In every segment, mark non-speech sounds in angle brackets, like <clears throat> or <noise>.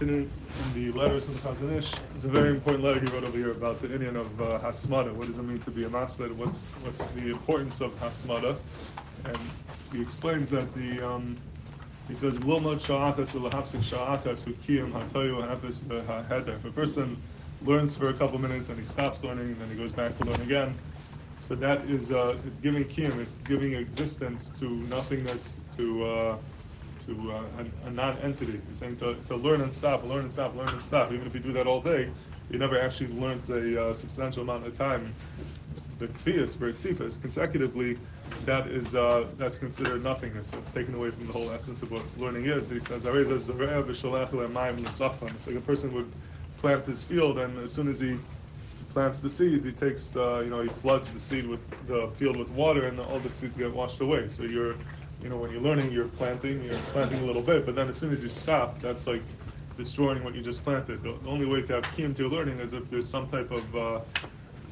in the letters from the Chazon Ish, it's a very important letter he wrote over here about the inyan of uh, Hasmada. What does it mean to be a masmid? What's what's the importance of Hasmada? And he explains that the um, he says Lilmod Sha'akas Lahapsik Sha'akas Ukiyim Hatayu Hafis If a person learns for a couple minutes and he stops learning and then he goes back to learn again, so that is uh, it's giving kiyum, it's giving existence to nothingness, to uh, to uh, a, a, non-entity. He's saying to, to learn and stop, learn and stop, learn and stop. Even if you do that all day, you never actually learned a uh, substantial amount of time. The kfiyas, bertzifas, consecutively, that is uh, that's considered nothingness. So it's taken away from the whole essence of what learning is. He says, It's like a person would plant his field, and as soon as he plants the seeds, he takes, uh, you know, he floods the seed with the field with water, and all the seeds get washed away. So you're you know, when you're learning, you're planting, you're planting a little bit, but then as soon as you stop, that's like destroying what you just planted. The, only way to have kiyum to your learning is if there's some type of uh,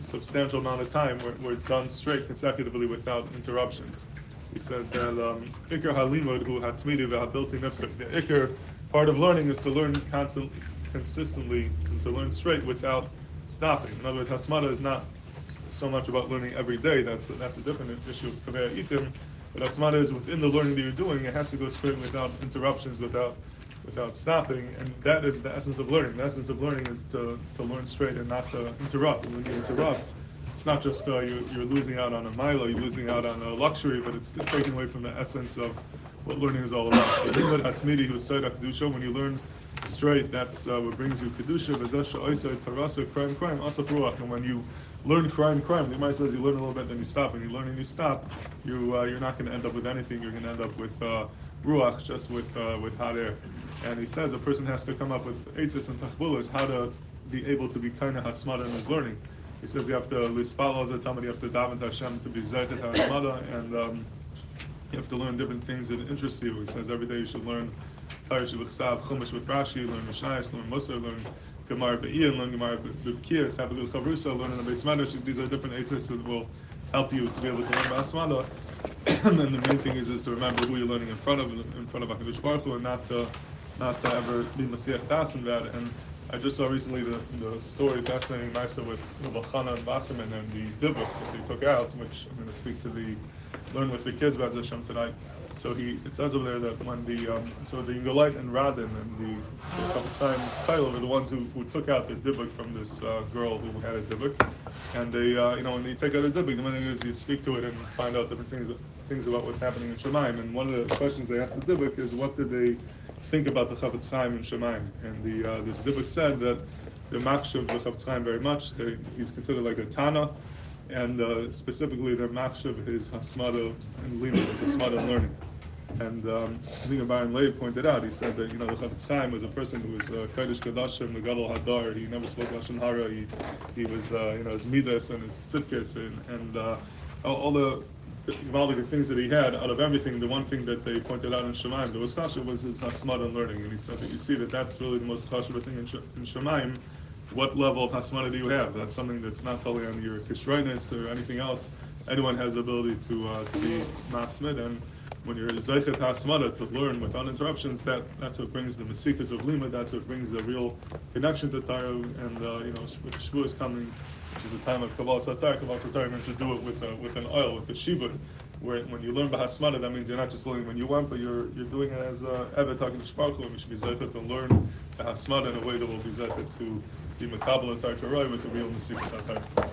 substantial amount of time where, where, it's done straight consecutively without interruptions. He says that um, ikar halimud hu hatmidi v'habilti nefsek. The ikar part of learning is to learn constant, consistently, to learn straight without stopping. In other words, hasmada is not so much about learning every day. That's that's a different issue kaveh itim but asmana is within the learning that you're doing, it has to go straight without interruptions, without without stopping, and that is the essence of learning. The essence of learning is to, to learn straight and not to interrupt. When you interrupt, it's not just uh, you, you're losing out on a milo, you're losing out on a luxury, but it's taking away from the essence of what learning is all about. When you learn straight, that's uh, what brings you kedusha, tarasa, crime, crime, asap And when you learn crime, crime. The Gemara says you learn a little bit, then you stop. When you learn and you stop, you uh, you're not going to end up with anything. You're going to end up with uh, ruach, just with uh, with hot air. And he says a person has to come up with eitzis and tachbulas, how to be able to be kind of hasmada in his learning. He says you have to lispal a you have to daven to Hashem to be zaytet hasmada, and um, you have to learn different things that interest you. He says every day you should learn Torah Shabbat Chumash with Rashi, learn Mishnayos, learn Musar, learn Gemara Be'iyah, learn Gemara Be'kiyas, have a little Chavrusa, learn in the Beis. These are different eitzes that will help you to be able to learn Ba'asmada. <clears throat> and then the main thing is, is to remember who you're learning in front of, in front of HaKadosh Baruch and not to, not to ever be Masiach Das in that. And I just saw recently the, the story, fascinating Maisa with Chana and Wasserman and the Dibbuk that they took out, which I'm going to speak to the, learn with the kids, Baz Hashem, tonight. So he it says over there that when the um, so the Yingolite and Radin and the, the couple times Kyle were the ones who, who took out the dibbuk from this uh, girl who had a dibbuk, and they uh, you know when they take out a dibbuk, the thing is you speak to it and find out different things things about what's happening in Shemaim. And one of the questions they asked the dibbuk is what did they think about the Chafetz Chaim in Shemaim? And the uh, this dibbuk said that the makshav the Chafetz Chaim very much. He's considered like a Tana and uh, specifically their machshav is hasmada and lima, is hasmada learning. And um, I think Baron Leib pointed out, he said that, you know, the Chafetz Chaim was a person who was uh, Kodesh Kadashim, the Hadar, he never spoke Lashon Hara, he, he was, uh, you know, his Midas and his Tzidkis and, and uh, all, the the things that he had, out of everything, the one thing that they pointed out in Shemaim, the was kasha, was his hasmad and learning. And he said that you see that that's really the most kasha thing in, Sh- in Shemaim, what level of hasmana do you have? That's something that's not totally on your kishreiness or anything else. Anyone has the ability to uh, to be masmid, and when you're zeichet hasmana to learn without interruptions, that that's what brings the masikas of lima. That's what brings the real connection to Torah. And uh, you know, with Shavuot is coming, which is a time of kabbalah satar. Kabbalah satar means to do it with uh, with an oil, with the shibud. Where when you learn bahasmana, that means you're not just learning when you want, but you're you're doing it as uh, Evet talking to Shparchu, and we should be zeichet to learn the hasmana in a way that will be zeichet to be makabel Torah with the real Mesikas HaTorah.